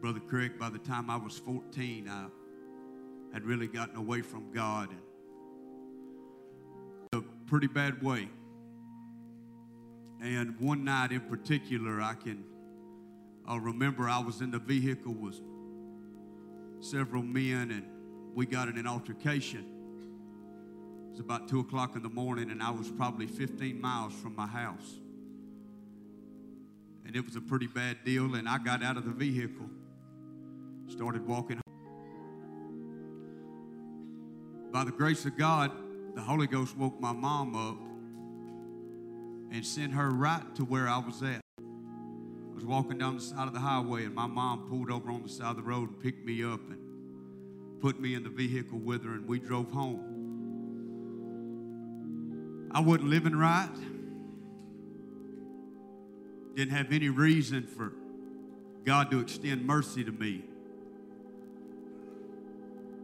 Brother Craig, by the time I was 14, I had really gotten away from God in a pretty bad way. And one night in particular, I can remember I was in the vehicle with several men and we got in an altercation. It was about two o'clock in the morning, and I was probably 15 miles from my house. And it was a pretty bad deal, and I got out of the vehicle, started walking. By the grace of God, the Holy Ghost woke my mom up and sent her right to where I was at. I was walking down the side of the highway, and my mom pulled over on the side of the road and picked me up and put me in the vehicle with her, and we drove home. I wasn't living right. Didn't have any reason for God to extend mercy to me.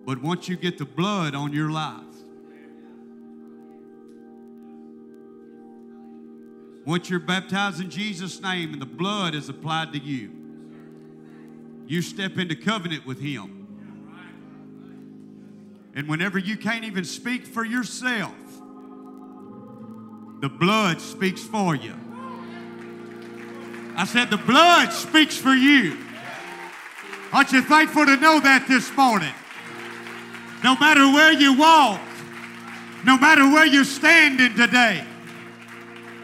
But once you get the blood on your life, once you're baptized in Jesus' name and the blood is applied to you, you step into covenant with Him. And whenever you can't even speak for yourself, the blood speaks for you. I said, the blood speaks for you. Aren't you thankful to know that this morning? No matter where you walk, no matter where you're standing today,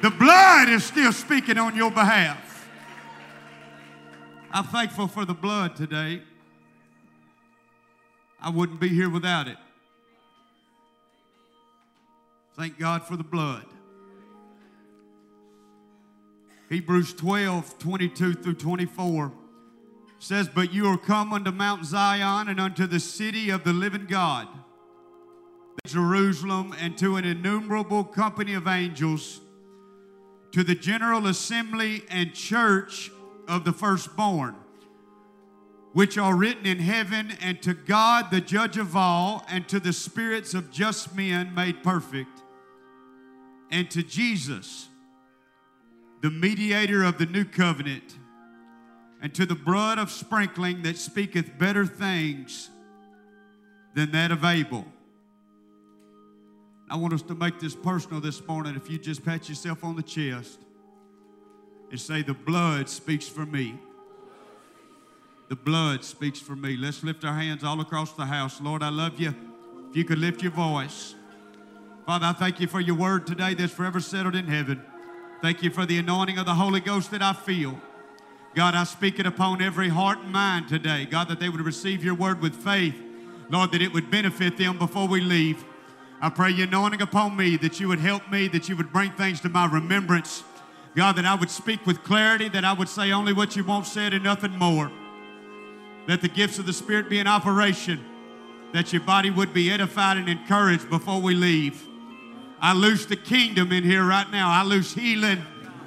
the blood is still speaking on your behalf. I'm thankful for the blood today. I wouldn't be here without it. Thank God for the blood. Hebrews 12, 22 through 24 says, But you are come unto Mount Zion and unto the city of the living God, Jerusalem, and to an innumerable company of angels, to the general assembly and church of the firstborn, which are written in heaven, and to God, the judge of all, and to the spirits of just men made perfect, and to Jesus the mediator of the new covenant, and to the blood of sprinkling that speaketh better things than that of Abel. I want us to make this personal this morning. If you just pat yourself on the chest and say, The blood speaks for me. The blood speaks for me. Let's lift our hands all across the house. Lord, I love you. If you could lift your voice. Father, I thank you for your word today that's forever settled in heaven. Thank you for the anointing of the Holy Ghost that I feel. God, I speak it upon every heart and mind today. God, that they would receive your word with faith. Lord, that it would benefit them before we leave. I pray your anointing upon me, that you would help me, that you would bring things to my remembrance. God, that I would speak with clarity, that I would say only what you want said and nothing more. That the gifts of the Spirit be in operation, that your body would be edified and encouraged before we leave. I loose the kingdom in here right now. I loose healing.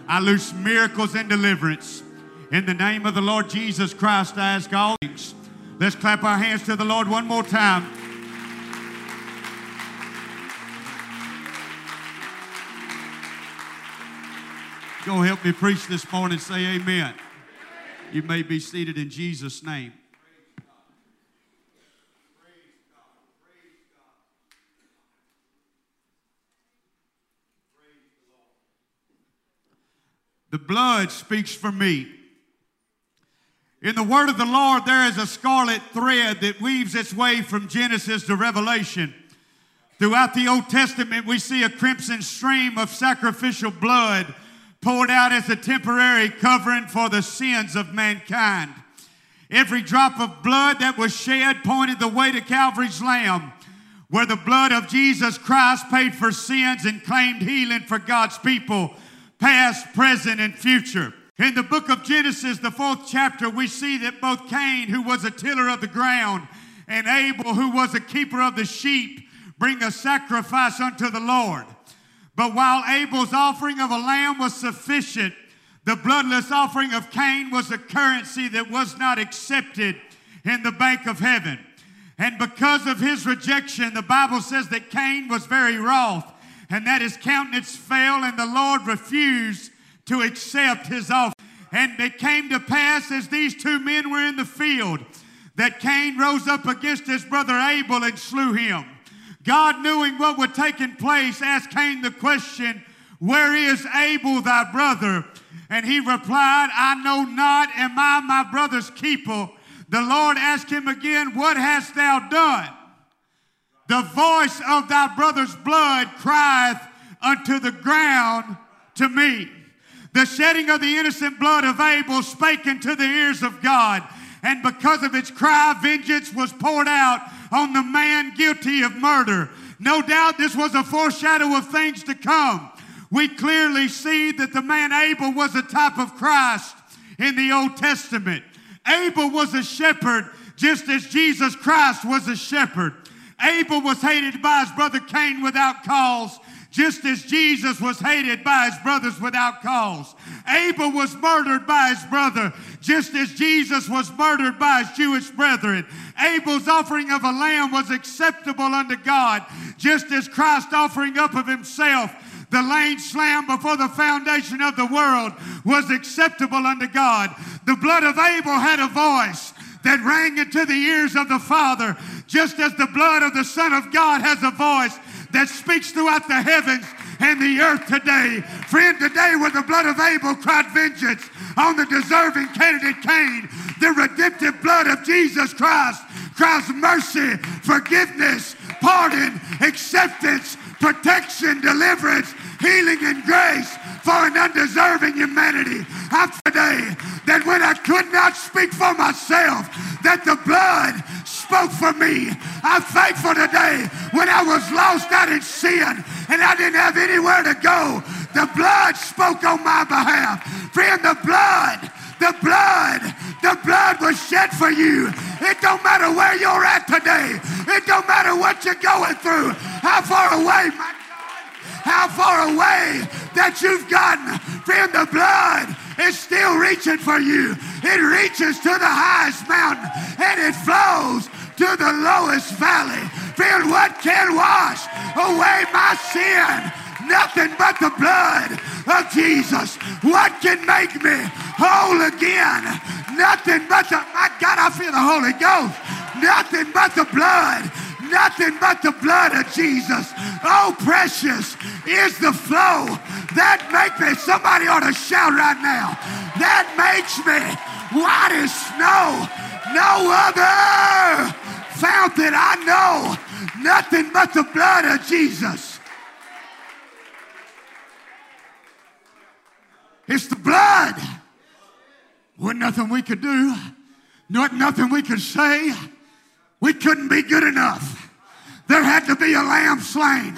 I loose miracles and deliverance. In the name of the Lord Jesus Christ, I ask all things. Let's clap our hands to the Lord one more time. Go help me preach this morning. Say amen. You may be seated in Jesus' name. The blood speaks for me. In the word of the Lord, there is a scarlet thread that weaves its way from Genesis to Revelation. Throughout the Old Testament, we see a crimson stream of sacrificial blood poured out as a temporary covering for the sins of mankind. Every drop of blood that was shed pointed the way to Calvary's Lamb, where the blood of Jesus Christ paid for sins and claimed healing for God's people past, present, and future. In the book of Genesis, the fourth chapter, we see that both Cain, who was a tiller of the ground, and Abel, who was a keeper of the sheep, bring a sacrifice unto the Lord. But while Abel's offering of a lamb was sufficient, the bloodless offering of Cain was a currency that was not accepted in the bank of heaven. And because of his rejection, the Bible says that Cain was very wroth and that his countenance fell, and the Lord refused to accept his offer. And it came to pass as these two men were in the field that Cain rose up against his brother Abel and slew him. God, knowing what would take place, asked Cain the question, Where is Abel thy brother? And he replied, I know not, am I my brother's keeper? The Lord asked him again, What hast thou done? The voice of thy brother's blood crieth unto the ground to me. The shedding of the innocent blood of Abel spake into the ears of God, and because of its cry, vengeance was poured out on the man guilty of murder. No doubt this was a foreshadow of things to come. We clearly see that the man Abel was a type of Christ in the Old Testament. Abel was a shepherd just as Jesus Christ was a shepherd. Abel was hated by his brother Cain without cause, just as Jesus was hated by his brothers without cause. Abel was murdered by his brother, just as Jesus was murdered by his Jewish brethren. Abel's offering of a lamb was acceptable unto God, just as Christ's offering up of himself the lane slam before the foundation of the world was acceptable unto God. The blood of Abel had a voice that rang into the ears of the Father, just as the blood of the Son of God has a voice that speaks throughout the heavens and the earth today. Friend, today when the blood of Abel cried vengeance on the deserving candidate Cain, the redemptive blood of Jesus Christ cries mercy, forgiveness, pardon, acceptance, protection, deliverance, healing, and grace for an undeserving humanity. I today that when I could not speak for myself, that the blood spoke for me. I'm thankful today when I was lost out in sin and I didn't have anywhere to go. The blood spoke on my behalf. Friend, the blood the blood, the blood was shed for you. It don't matter where you're at today. It don't matter what you're going through. How far away, my how far away that you've gotten. Friend, the blood is still reaching for you. It reaches to the highest mountain and it flows to the lowest valley. Friend, what can wash away my sin? Nothing but the blood of Jesus. What can make me whole again? Nothing but the, my God, I feel the Holy Ghost. Nothing but the blood. Nothing but the blood of Jesus. Oh, precious is the flow that makes me. Somebody ought to shout right now. That makes me white as snow. No other fountain I know. Nothing but the blood of Jesus. It's the blood. Wasn't nothing we could do, not nothing we could say. We couldn't be good enough. There had to be a lamb slain.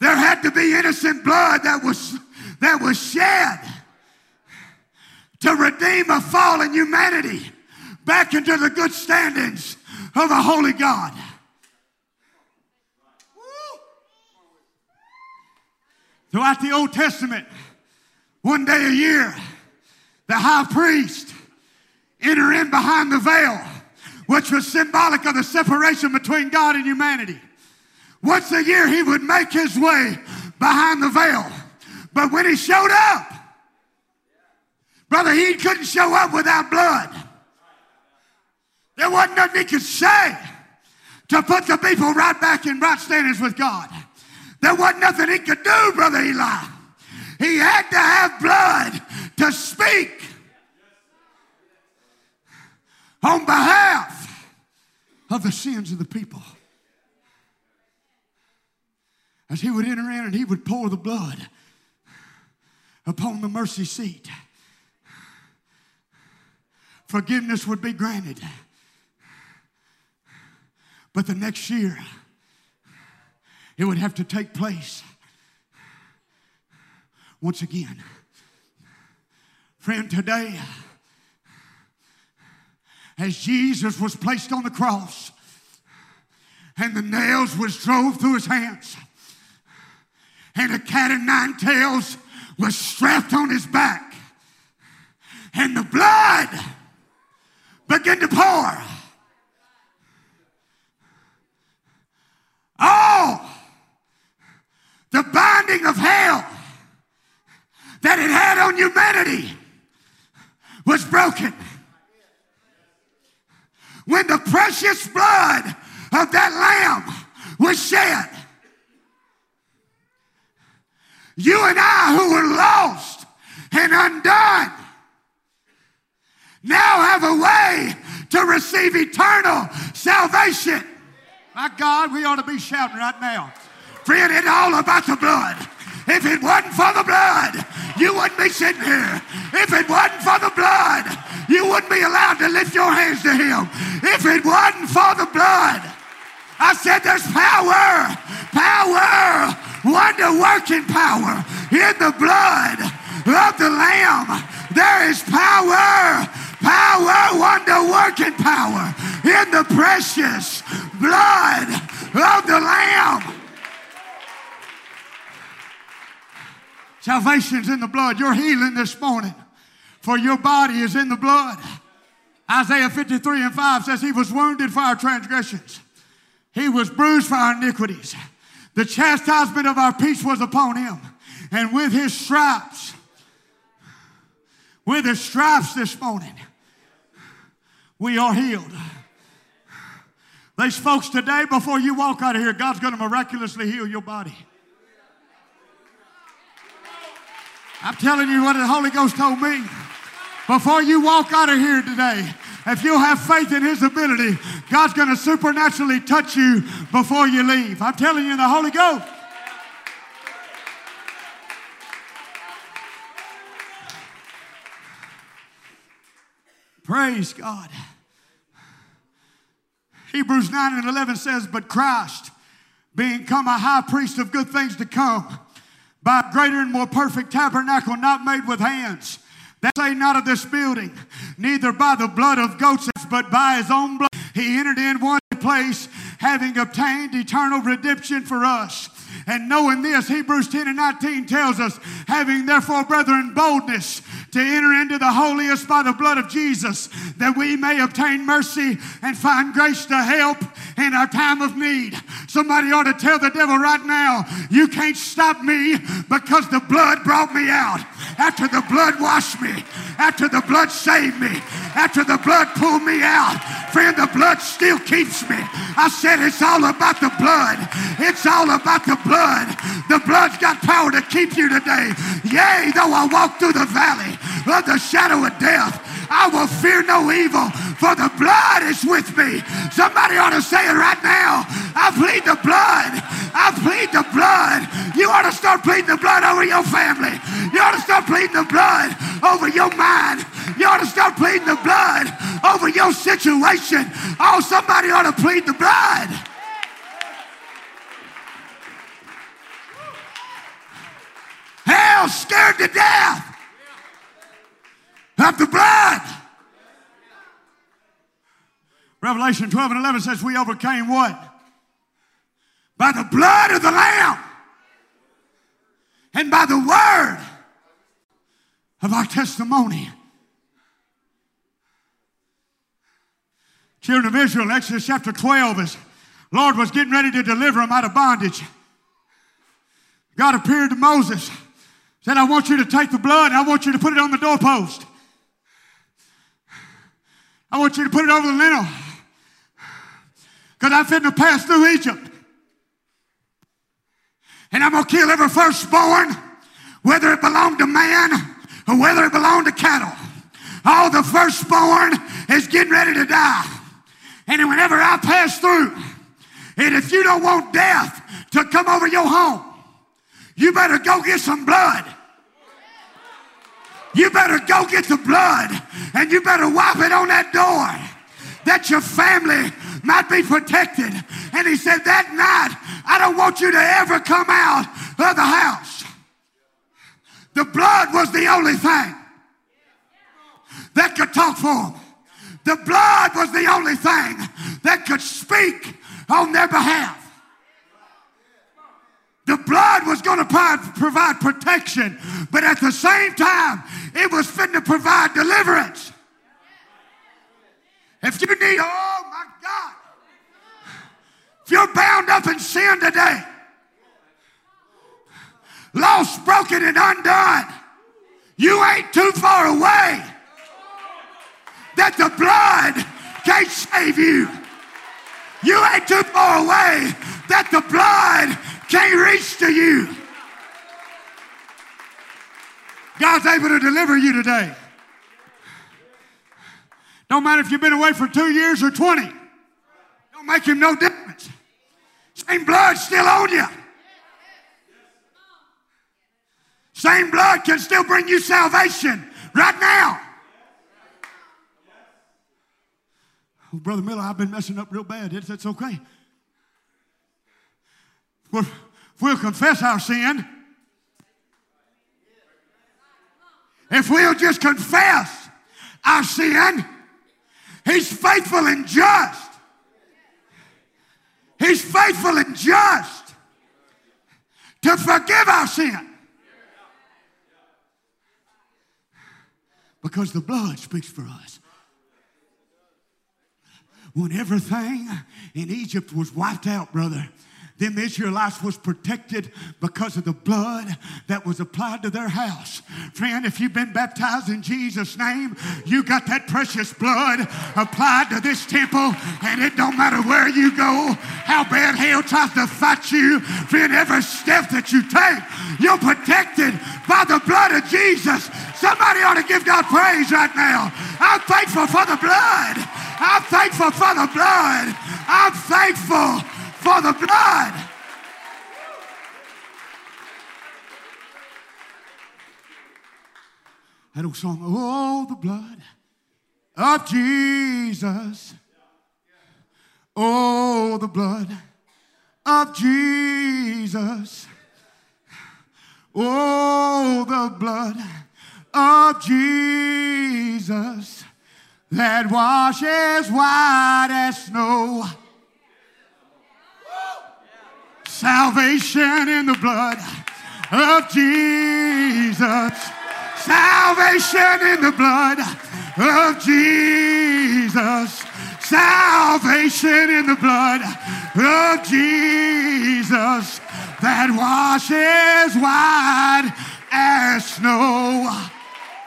There had to be innocent blood that was, that was shed to redeem a fallen humanity back into the good standings of a holy God. Throughout the Old Testament, one day a year, the high priest enter in behind the veil, which was symbolic of the separation between God and humanity. Once a year, he would make his way behind the veil. But when he showed up, brother, he couldn't show up without blood. There wasn't nothing he could say to put the people right back in right standings with God. There wasn't nothing he could do, Brother Eli. He had to have blood to speak on behalf of the sins of the people. As he would enter in and he would pour the blood upon the mercy seat, forgiveness would be granted. But the next year, it would have to take place once again. Friend, today, as Jesus was placed on the cross and the nails was drove through his hands and a cat of nine tails was strapped on his back and the blood began to pour. All the binding of hell that it had on humanity was broken. When the precious blood of that lamb was shed, you and I, who were lost and undone, now have a way to receive eternal salvation. My God, we ought to be shouting right now. Friend, it's all about the blood. If it wasn't for the blood, you wouldn't be sitting here. If it wasn't for the blood, you wouldn't be allowed to lift your hands to Him. If it wasn't for the blood, I said there's power, power, wonder working power in the blood of the Lamb. There is power, power, wonder working power in the precious blood of the Lamb. Salvation's in the blood. You're healing this morning, for your body is in the blood. Isaiah 53 and 5 says, He was wounded for our transgressions, He was bruised for our iniquities. The chastisement of our peace was upon Him, and with His stripes, with His stripes this morning, we are healed. These folks today, before you walk out of here, God's going to miraculously heal your body. I'm telling you what the Holy Ghost told me. Before you walk out of here today, if you'll have faith in His ability, God's going to supernaturally touch you before you leave. I'm telling you, the Holy Ghost. Praise God. Hebrews 9 and 11 says, But Christ, being come a high priest of good things to come, by a greater and more perfect tabernacle not made with hands. That say not of this building, neither by the blood of goats, but by his own blood. He entered in one place, having obtained eternal redemption for us. And knowing this, Hebrews 10 and 19 tells us, having therefore, brethren, boldness to enter into the holiest by the blood of Jesus, that we may obtain mercy and find grace to help in our time of need. Somebody ought to tell the devil right now, you can't stop me because the blood brought me out. After the blood washed me, after the blood saved me, after the blood pulled me out, friend, the blood still keeps me. I said it's all about the blood. It's all about the blood. The blood's got power to keep you today. Yea, though I walk through the valley of the shadow of death, I will fear no evil, for the blood is with me. Somebody ought to say it right now. I plead the blood. I plead the blood. You ought to start pleading the blood over your family. You ought to start pleading the blood over your mind. You ought to start pleading the blood over your situation. Oh, somebody ought to plead the blood. Hell scared to death of the blood. Revelation 12 and 11 says, We overcame what? By the blood of the Lamb and by the word of our testimony. Children of Israel, Exodus chapter 12, as Lord was getting ready to deliver them out of bondage. God appeared to Moses, said, I want you to take the blood I want you to put it on the doorpost. I want you to put it over the lintel. Because I'm fitting to pass through Egypt. And I'm going to kill every firstborn, whether it belonged to man or whether it belonged to cattle. All the firstborn is getting ready to die. And whenever I pass through, and if you don't want death to come over your home, you better go get some blood. You better go get the blood and you better wipe it on that door that your family might be protected. And he said, That night, I don't want you to ever come out of the house. The blood was the only thing that could talk for them. The blood was the only thing that could speak on their behalf. The blood was going to provide protection, but at the same time, it was fit to provide deliverance. If you need, oh my God, if you're bound up in sin today, lost, broken, and undone, You ain't too far away that the blood can't save you. You ain't too far away that the blood can't reach to you. God's able to deliver you today. Don't matter if you've been away for two years or 20. Don't make him no difference. Same blood still on you. Same blood can still bring you salvation right now. Oh, Brother Miller, I've been messing up real bad. It's, it's okay. We'll, we'll confess our sin. If we'll just confess our sin, He's faithful and just. He's faithful and just to forgive our sin. Because the blood speaks for us. When everything in Egypt was wiped out, brother, them Israelites was protected because of the blood that was applied to their house. Friend, if you've been baptized in Jesus' name, you got that precious blood applied to this temple, and it don't matter where you go, how bad hell tries to fight you, friend, every step that you take, you're protected by the blood of Jesus. Somebody ought to give God praise right now. I'm thankful for the blood. I'm thankful for the blood. I'm thankful for the blood. That old song, Oh, the blood of Jesus. Oh, the blood of Jesus. Oh, the blood of Jesus that washes white as snow. Salvation in the blood of Jesus. Salvation in the blood of Jesus. Salvation in the blood of Jesus that washes white as snow.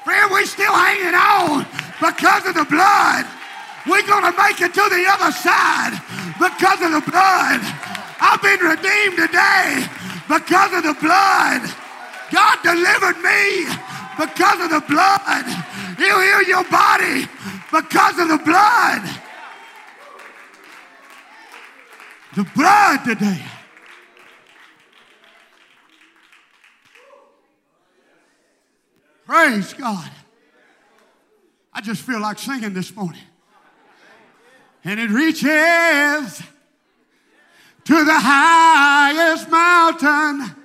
Friend, we're still hanging on because of the blood. We're going to make it to the other side because of the blood. I've been redeemed today because of the blood. God delivered me because of the blood. He'll heal your body because of the blood. The blood today. Praise God. I just feel like singing this morning. And it reaches to the highest mountain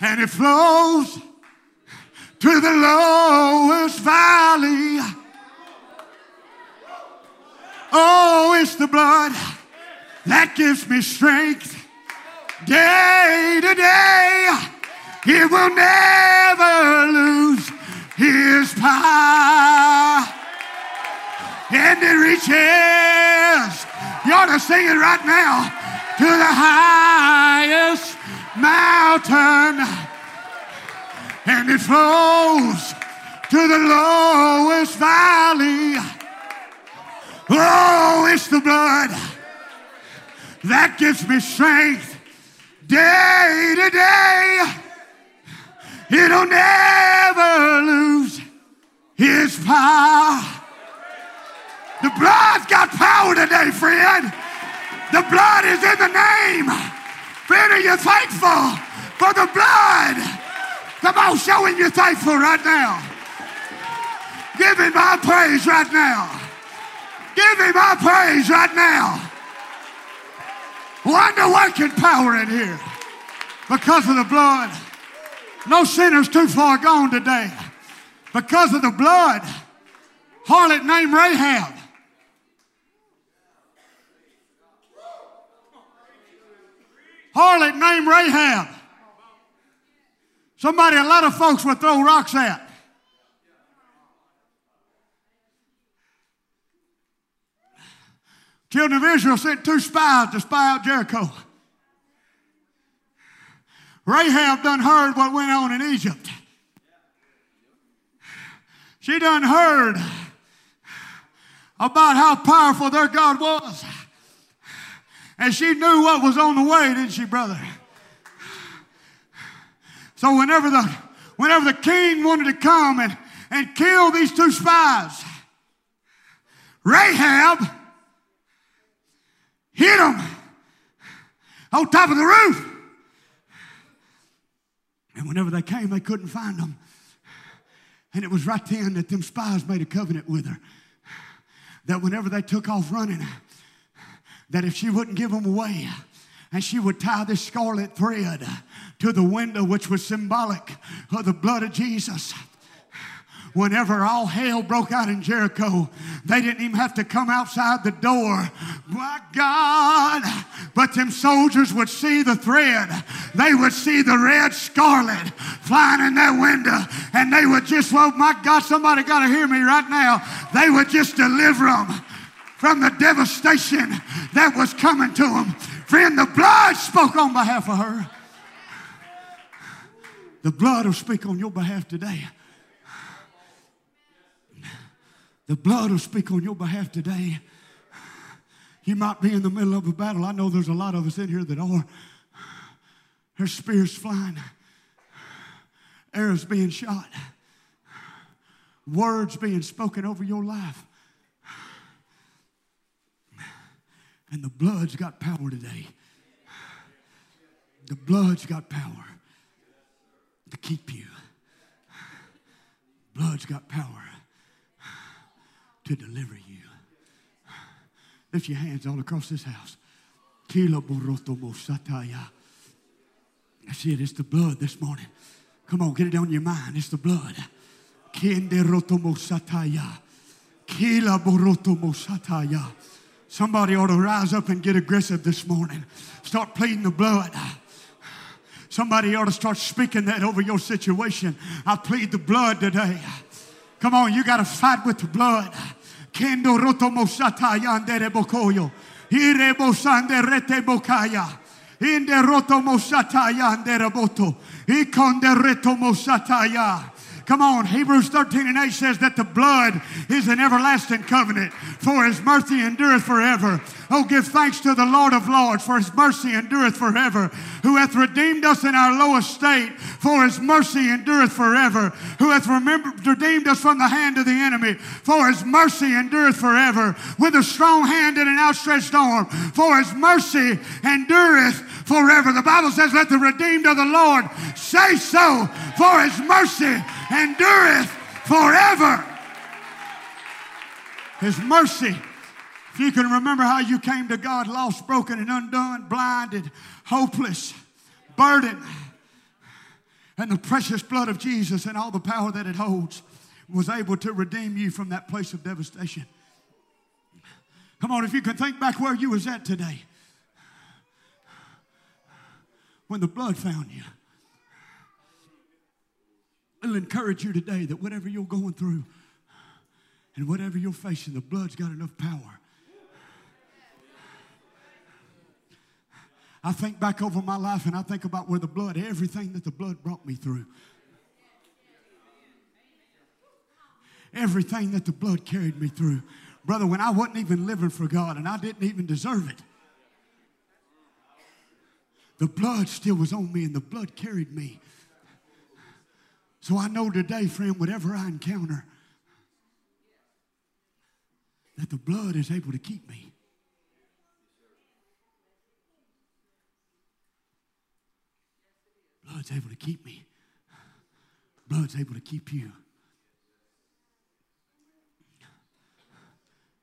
and it flows to the lowest valley. Oh, it's the blood that gives me strength day to day. It will never lose his power. And it reaches you ought to sing it right now. To the highest mountain. And it flows to the lowest valley. Oh, it's the blood that gives me strength day to day. It'll never lose his power. The blood's got power today, friend. The blood is in the name. Friend, are you thankful for the blood? Come on, show him you're thankful right now. Give him my praise right now. Give him my praise right now. Wonder working power in here because of the blood. No sinner's too far gone today because of the blood. Harlot named Rahab harlot named Rahab. Somebody a lot of folks would throw rocks at. Children of Israel sent two spies to spy out Jericho. Rahab done heard what went on in Egypt. She done heard about how powerful their God was. And she knew what was on the way, didn't she, brother? So whenever the whenever the king wanted to come and, and kill these two spies, Rahab hit them on top of the roof. And whenever they came, they couldn't find them. And it was right then that them spies made a covenant with her that whenever they took off running, that if she wouldn't give them away, and she would tie this scarlet thread to the window, which was symbolic of the blood of Jesus whenever all hell broke out in Jericho, they didn't even have to come outside the door. My God. But them soldiers would see the thread. They would see the red scarlet flying in that window. And they would just, well, my God, somebody got to hear me right now. They would just deliver them from the devastation that was coming to them. Friend, the blood spoke on behalf of her. The blood will speak on your behalf today. The blood will speak on your behalf today. You might be in the middle of a battle. I know there's a lot of us in here that are. There's spears flying, arrows being shot, words being spoken over your life. And the blood's got power today. The blood's got power to keep you. Blood's got power to deliver you. Lift your hands all across this house. Sataya. That's it. It's the blood this morning. Come on, get it on your mind. It's the blood. Somebody ought to rise up and get aggressive this morning. Start pleading the blood. Somebody ought to start speaking that over your situation. I plead the blood today. Come on, you got to fight with the blood. Kendo roto mosata yandere bokoyo. Ire bosande rete bokaya. Inde roto mosata yandere boto. Ikonde reto mosata ya. Come on, Hebrews 13 and 8 says that the blood is an everlasting covenant, for his mercy endureth forever. Oh, give thanks to the Lord of Lords, for his mercy endureth forever, who hath redeemed us in our lowest state, for his mercy endureth forever, who hath remembered, redeemed us from the hand of the enemy, for his mercy endureth forever, with a strong hand and an outstretched arm, for his mercy endureth forever. The Bible says, Let the redeemed of the Lord say so, for his mercy endureth forever. His mercy. If you can remember how you came to God lost, broken, and undone, blinded, hopeless, burdened, and the precious blood of Jesus and all the power that it holds was able to redeem you from that place of devastation. Come on, if you can think back where you was at today when the blood found you. It'll encourage you today that whatever you're going through and whatever you're facing, the blood's got enough power. I think back over my life and I think about where the blood, everything that the blood brought me through. Everything that the blood carried me through. Brother, when I wasn't even living for God and I didn't even deserve it, the blood still was on me and the blood carried me. So I know today, friend, whatever I encounter, that the blood is able to keep me. Blood's able to keep me. Blood's able to keep you.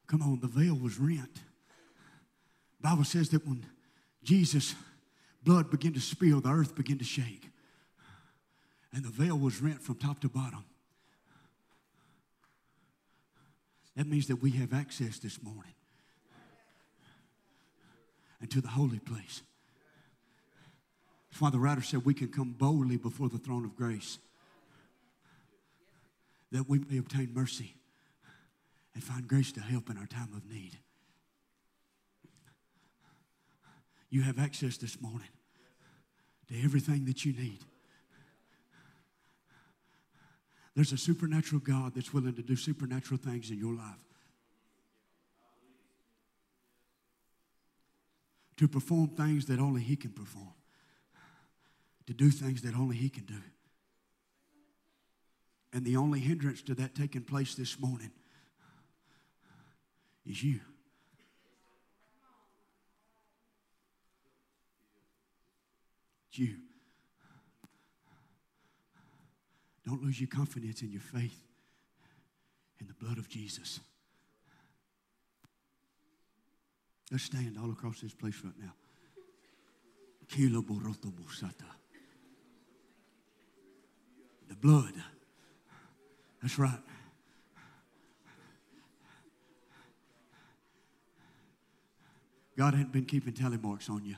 Come on, the veil was rent. Bible says that when Jesus' blood began to spill, the earth began to shake. And the veil was rent from top to bottom. That means that we have access this morning and to the holy place. That's why the writer said we can come boldly before the throne of grace that we may obtain mercy and find grace to help in our time of need. You have access this morning to everything that you need. There's a supernatural God that's willing to do supernatural things in your life. To perform things that only He can perform. To do things that only He can do. And the only hindrance to that taking place this morning is you. It's you. Don't lose your confidence in your faith in the blood of Jesus. Let's stand all across this place right now. The blood. That's right. God hadn't been keeping tally marks on you.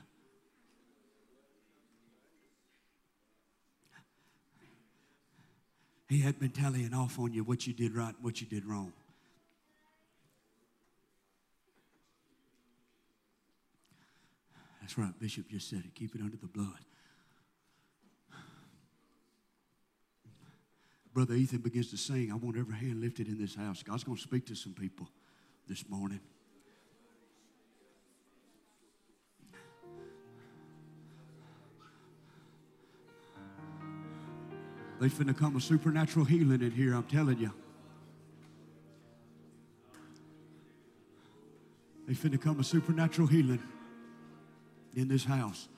He had been tallying off on you what you did right and what you did wrong. That's right, Bishop just said it. Keep it under the blood. Brother Ethan begins to sing. I want every hand lifted in this house. God's going to speak to some people this morning. There's finna come a supernatural healing in here, I'm telling you. There's finna come a supernatural healing in this house.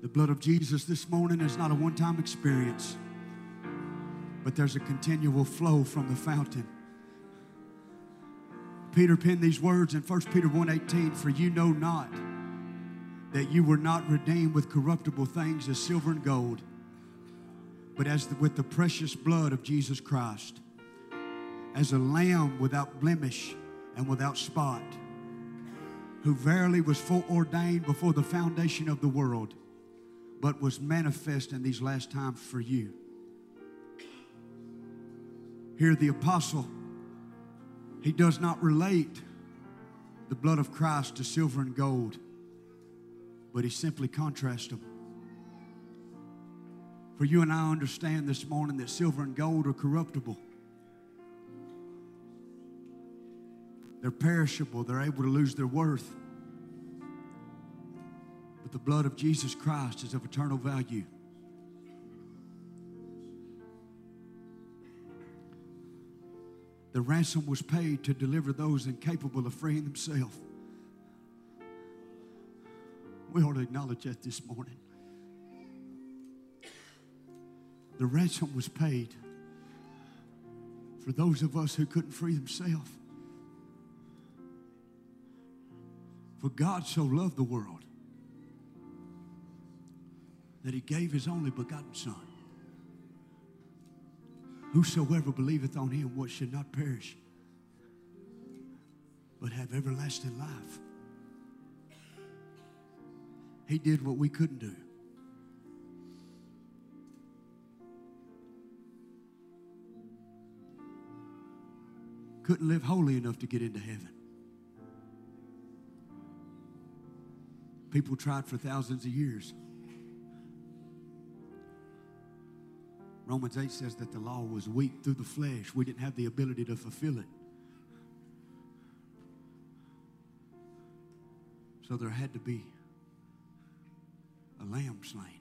The blood of Jesus this morning is not a one time experience but there's a continual flow from the fountain. Peter penned these words in 1 Peter 1:18, "For you know not that you were not redeemed with corruptible things as silver and gold, but as the, with the precious blood of Jesus Christ, as a lamb without blemish and without spot, who verily was foreordained before the foundation of the world, but was manifest in these last times for you." Here, the apostle, he does not relate the blood of Christ to silver and gold, but he simply contrasts them. For you and I understand this morning that silver and gold are corruptible. They're perishable, they're able to lose their worth. But the blood of Jesus Christ is of eternal value. The ransom was paid to deliver those incapable of freeing themselves. We ought to acknowledge that this morning. The ransom was paid for those of us who couldn't free themselves. For God so loved the world that he gave his only begotten Son Whosoever believeth on him what should not perish, but have everlasting life. He did what we couldn't do. Couldn't live holy enough to get into heaven. People tried for thousands of years. Romans 8 says that the law was weak through the flesh. We didn't have the ability to fulfill it. So there had to be a lamb slain.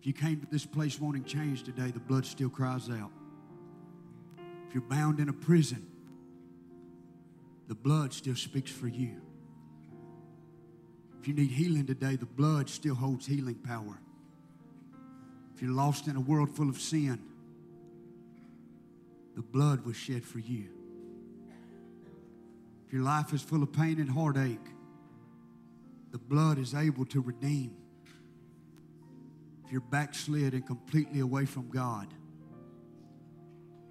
If you came to this place wanting change today, the blood still cries out. If you're bound in a prison, the blood still speaks for you. If you need healing today, the blood still holds healing power. If you're lost in a world full of sin, the blood was shed for you. If your life is full of pain and heartache, the blood is able to redeem. If you're backslid and completely away from God,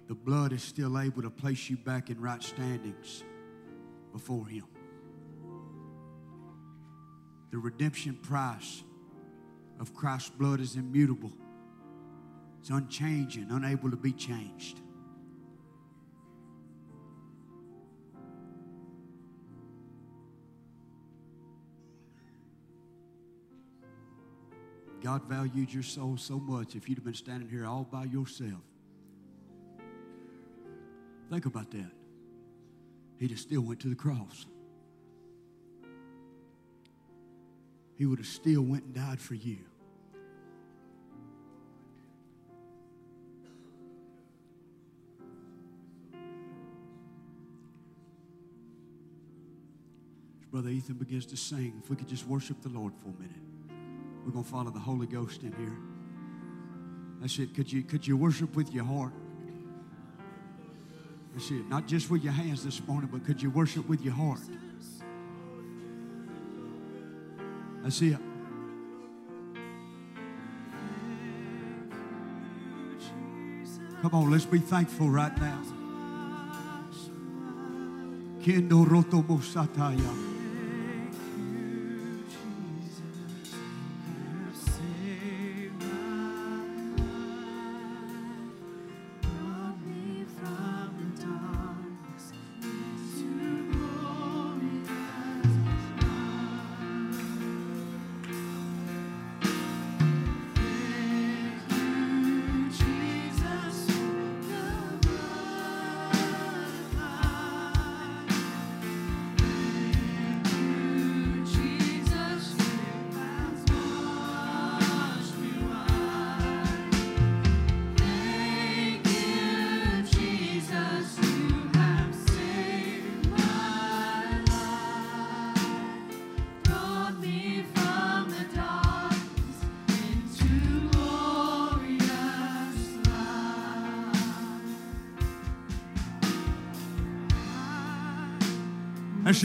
the blood is still able to place you back in right standings before Him the redemption price of Christ's blood is immutable. It's unchanging, unable to be changed. God valued your soul so much if you'd have been standing here all by yourself. Think about that. He just still went to the cross. He would have still went and died for you. Brother Ethan begins to sing, if we could just worship the Lord for a minute. We're going to follow the Holy Ghost in here. That's it. Could you, could you worship with your heart? That's it. Not just with your hands this morning, but could you worship with your heart? That's it. Come on, let's be thankful right now. Kendo roto.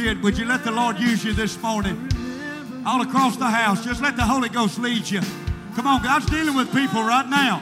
Would you let the Lord use you this morning? All across the house. Just let the Holy Ghost lead you. Come on, God's dealing with people right now.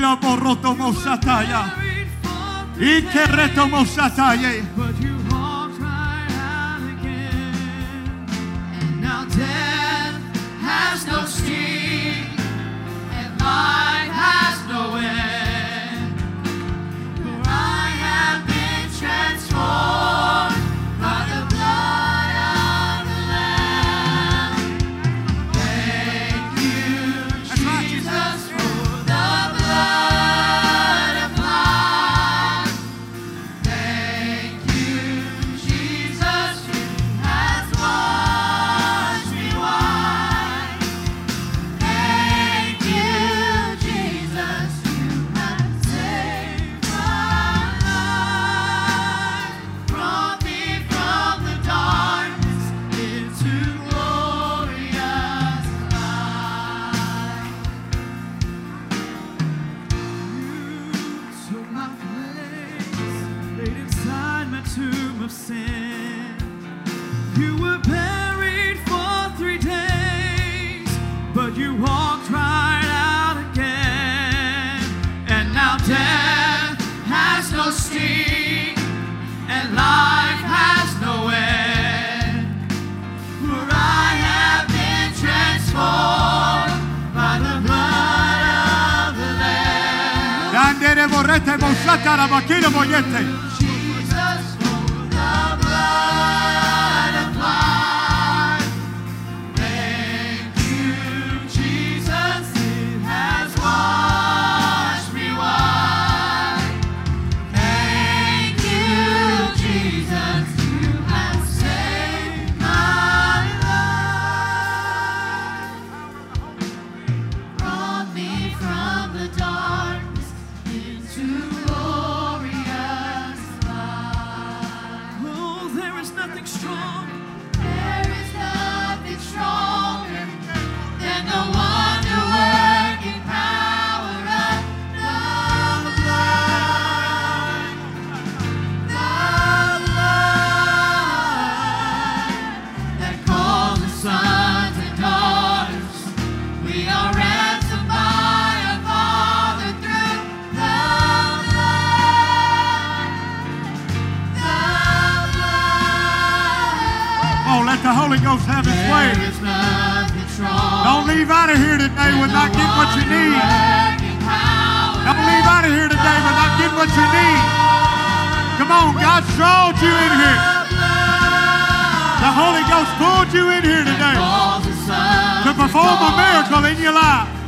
Kila boroto mosataya. Ikereto mosataya. Oh, there is nothing strong. Ghost have his way. Don't leave out of here today without getting what you need. Don't leave out of here today without getting what you need. Come on, God showed you in here. The Holy Ghost pulled you in here today to perform a miracle in your life.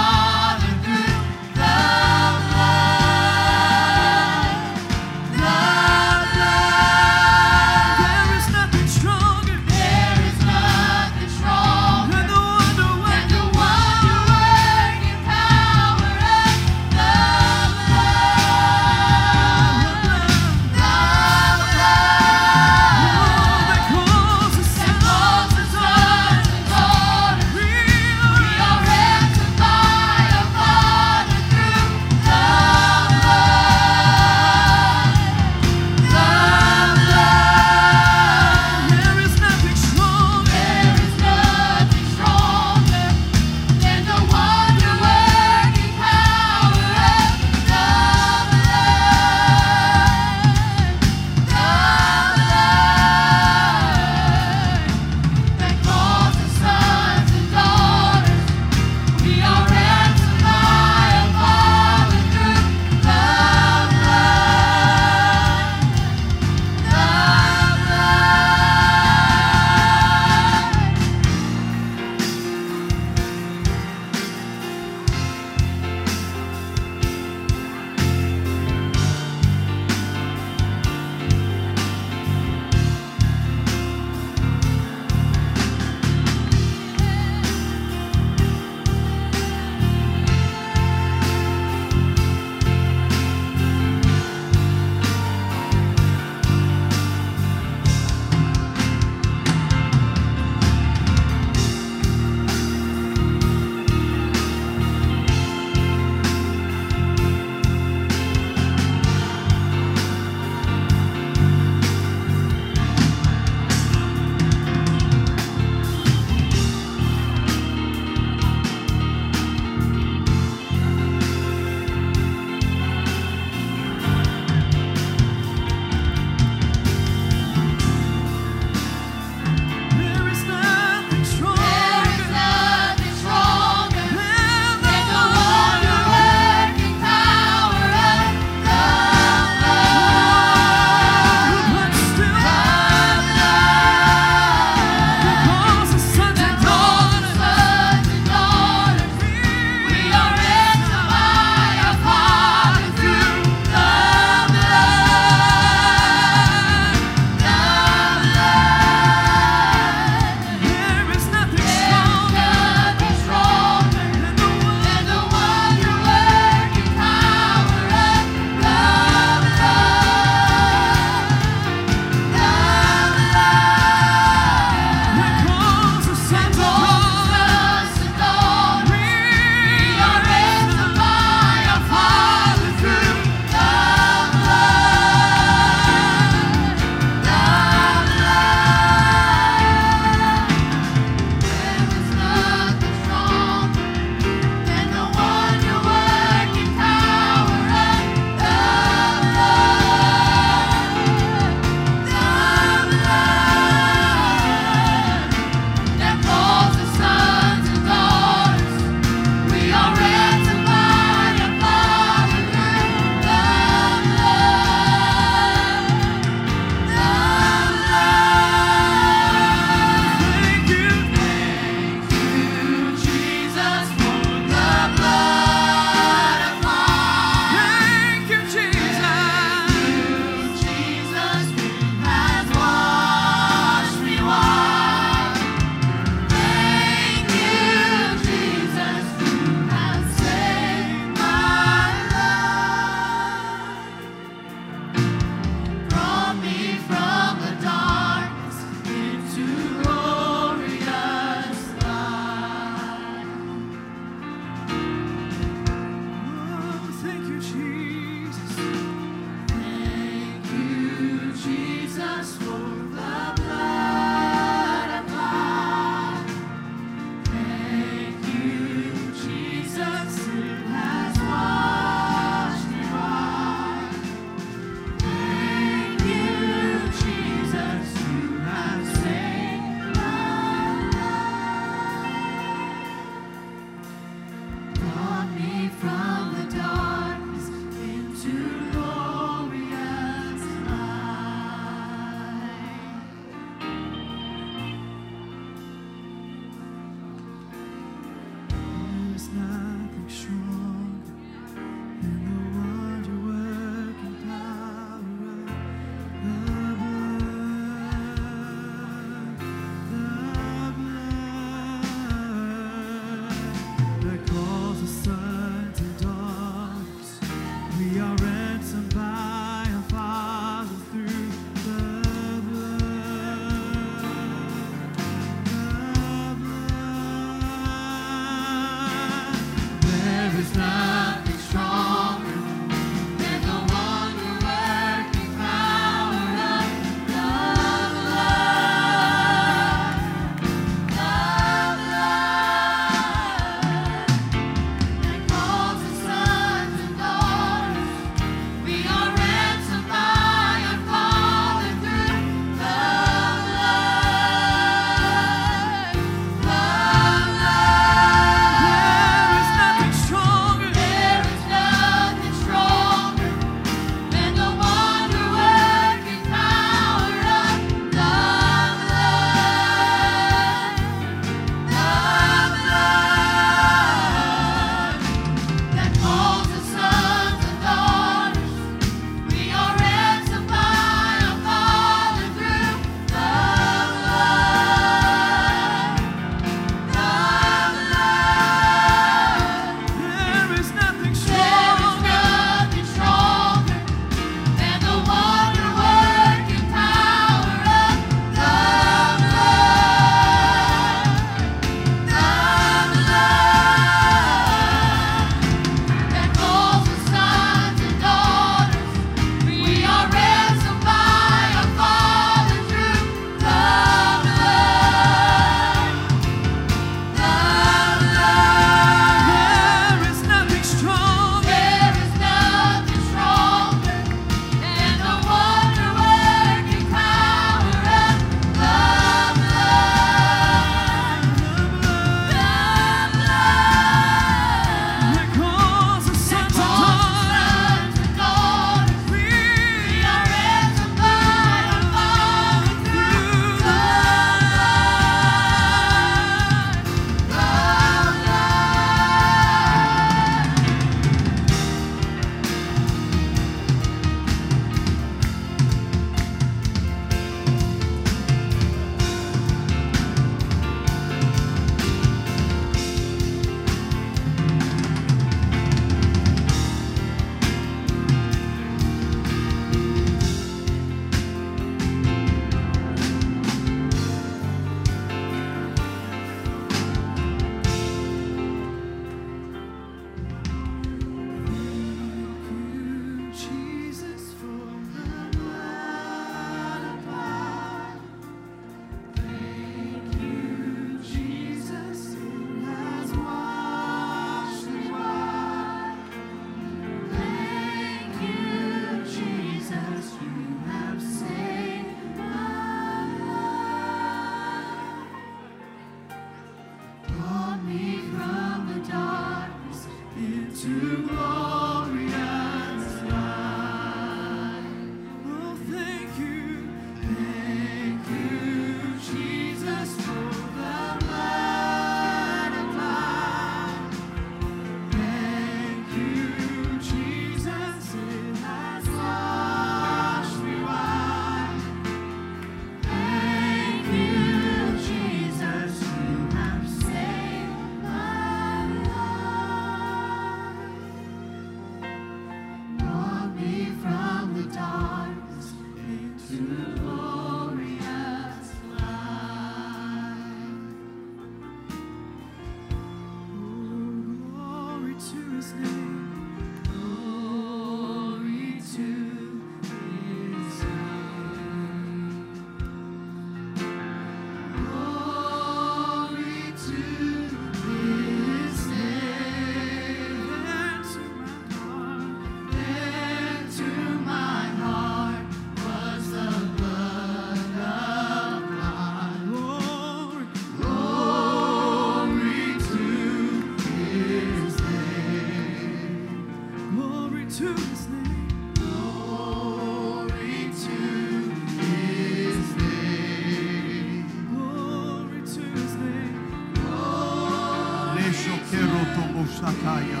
yo quiero tu musakaya.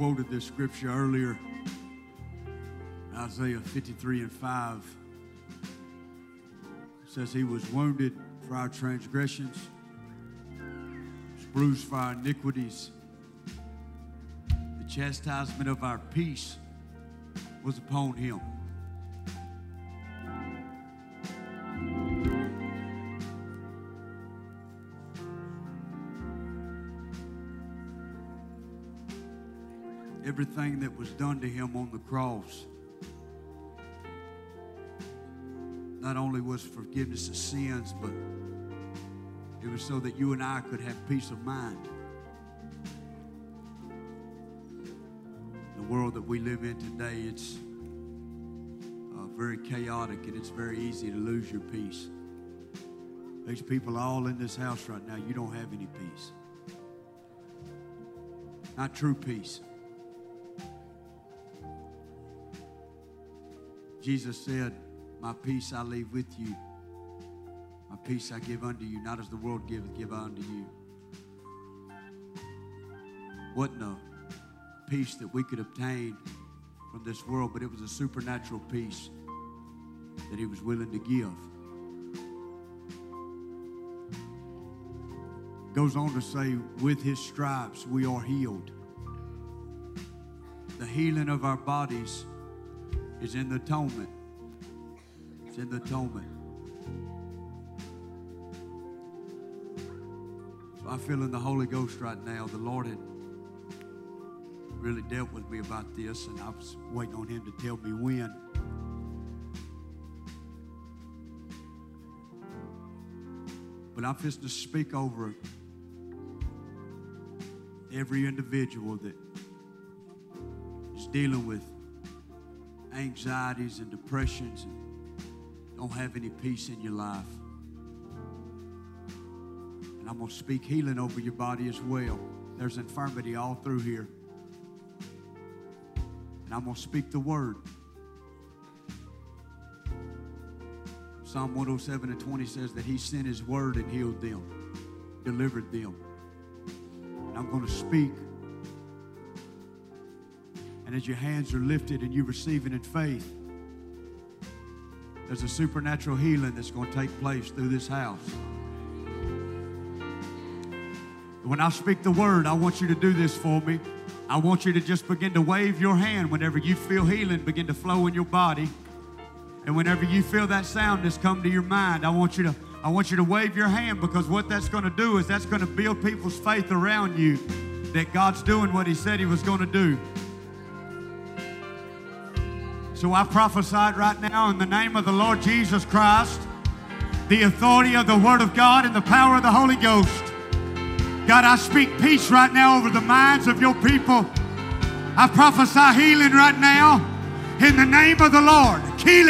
Quoted this scripture earlier, Isaiah 53 and 5. Says, He was wounded for our transgressions, was bruised for our iniquities. The chastisement of our peace was upon Him. Everything that was done to him on the cross not only was forgiveness of sins, but it was so that you and I could have peace of mind. The world that we live in today, it's uh, very chaotic and it's very easy to lose your peace. There's people all in this house right now, you don't have any peace. Not true peace. Jesus said, My peace I leave with you. My peace I give unto you, not as the world giveth, give I unto you. Wasn't a peace that we could obtain from this world, but it was a supernatural peace that he was willing to give. Goes on to say, with his stripes we are healed. The healing of our bodies is in the atonement. It's in the atonement. So I feel in the Holy Ghost right now. The Lord had really dealt with me about this, and I was waiting on Him to tell me when. But I'm just to speak over every individual that is dealing with anxieties and depressions and don't have any peace in your life. And I'm going to speak healing over your body as well. There's infirmity all through here. And I'm going to speak the word. Psalm 107 and 20 says that He sent His word and healed them, delivered them. And I'm going to speak. And as your hands are lifted and you receive it in faith, there's a supernatural healing that's going to take place through this house. When I speak the word, I want you to do this for me. I want you to just begin to wave your hand whenever you feel healing begin to flow in your body. And whenever you feel that soundness come to your mind, I want you to I want you to wave your hand because what that's going to do is that's going to build people's faith around you that God's doing what he said he was going to do. So I prophesied right now in the name of the Lord Jesus Christ, the authority of the Word of God and the power of the Holy Ghost. God, I speak peace right now over the minds of your people. I prophesy healing right now in the name of the Lord. In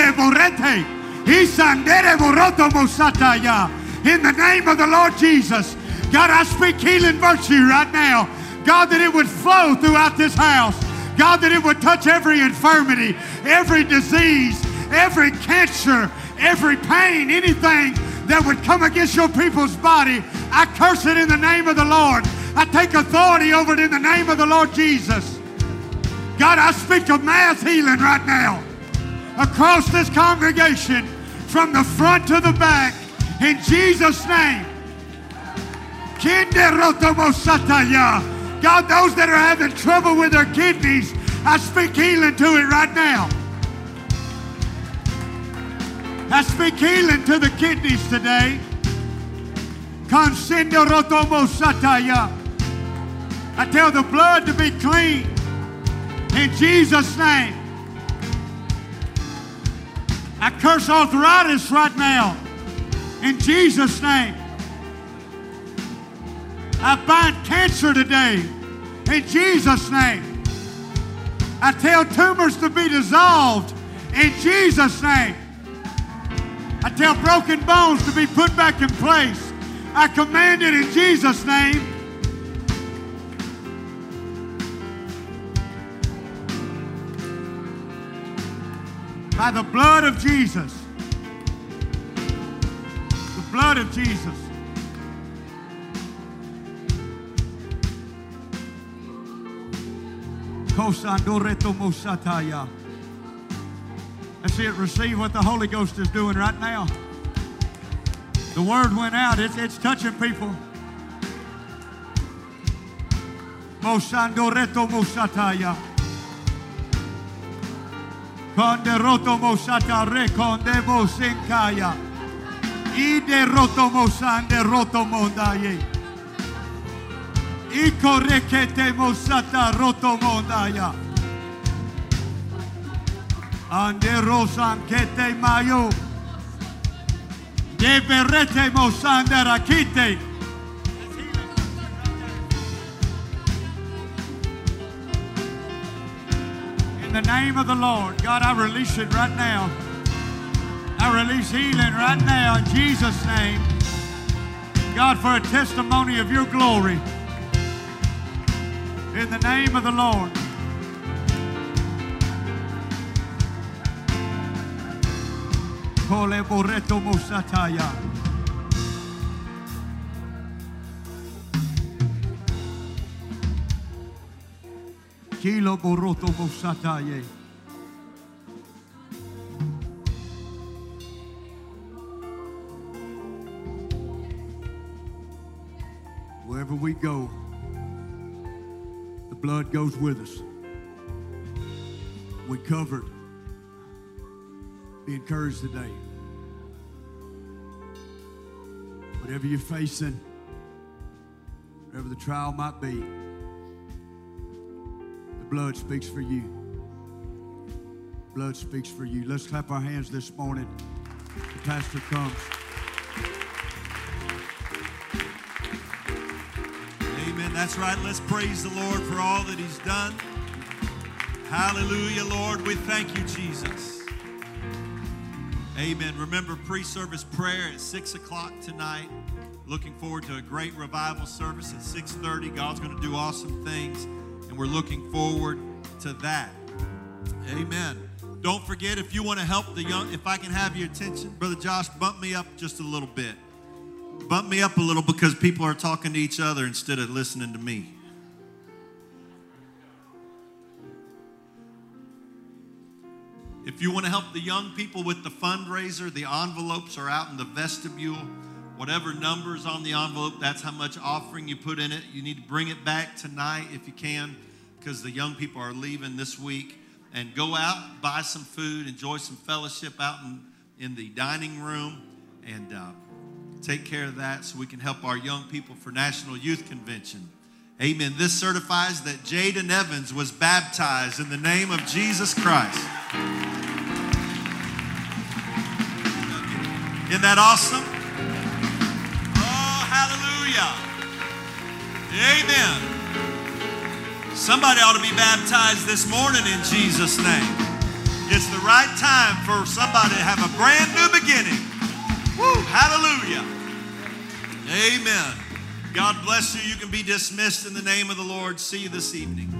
the name of the Lord Jesus. God, I speak healing virtue right now. God, that it would flow throughout this house. God, that it would touch every infirmity, every disease, every cancer, every pain, anything that would come against your people's body. I curse it in the name of the Lord. I take authority over it in the name of the Lord Jesus. God, I speak of mass healing right now across this congregation from the front to the back in Jesus' name. God, those that are having trouble with their kidneys, I speak healing to it right now. I speak healing to the kidneys today. Consendo rotomo sataya. I tell the blood to be clean in Jesus' name. I curse arthritis right now in Jesus' name. I bind cancer today in Jesus' name. I tell tumors to be dissolved in Jesus' name. I tell broken bones to be put back in place. I command it in Jesus' name. By the blood of Jesus. The blood of Jesus. See it receive what the Holy Ghost is doing right now. The word went out, it's, touching people. Mosandoreto Mosataya. Conde roto mosata re conde mosenkaya. Ide roto mosande roto mondaye. In the name of the Lord, God, I release it right now. I release healing right now in Jesus' name. God, for a testimony of your glory. In the name of the Lord. Kole boreto mosataya. Kilo boroto mosataye. Wherever we go, blood goes with us. We covered. Be encouraged today. Whatever you're facing, whatever the trial might be, the blood speaks for you. Blood speaks for you. Let's clap our hands this morning. The pastor comes. That's right. Let's praise the Lord for all that He's done. Hallelujah, Lord. We thank you, Jesus. Amen. Remember pre-service prayer at six o'clock tonight. Looking forward to a great revival service at 6:30. God's going to do awesome things, and we're looking forward to that. Amen. Don't forget if you want to help the young, if I can have your attention, Brother Josh, bump me up just a little bit. Bump me up a little because people are talking to each other instead of listening to me. If you want to help the young people with the fundraiser, the envelopes are out in the vestibule. Whatever number is on the envelope, that's how much offering you put in it. You need to bring it back tonight if you can, because the young people are leaving this week. And go out, buy some food, enjoy some fellowship out in, in the dining room, and uh, take care of that so we can help our young people for National Youth Convention. Amen. This certifies that Jaden Evans was baptized in the name of Jesus Christ. Isn't that awesome? Oh, hallelujah. Amen. Somebody ought to be baptized this morning in Jesus' name. It's the right time for somebody to have a brand new beginning. Woo, hallelujah. Amen. God bless you. You can be dismissed in the name of the Lord. See you this evening.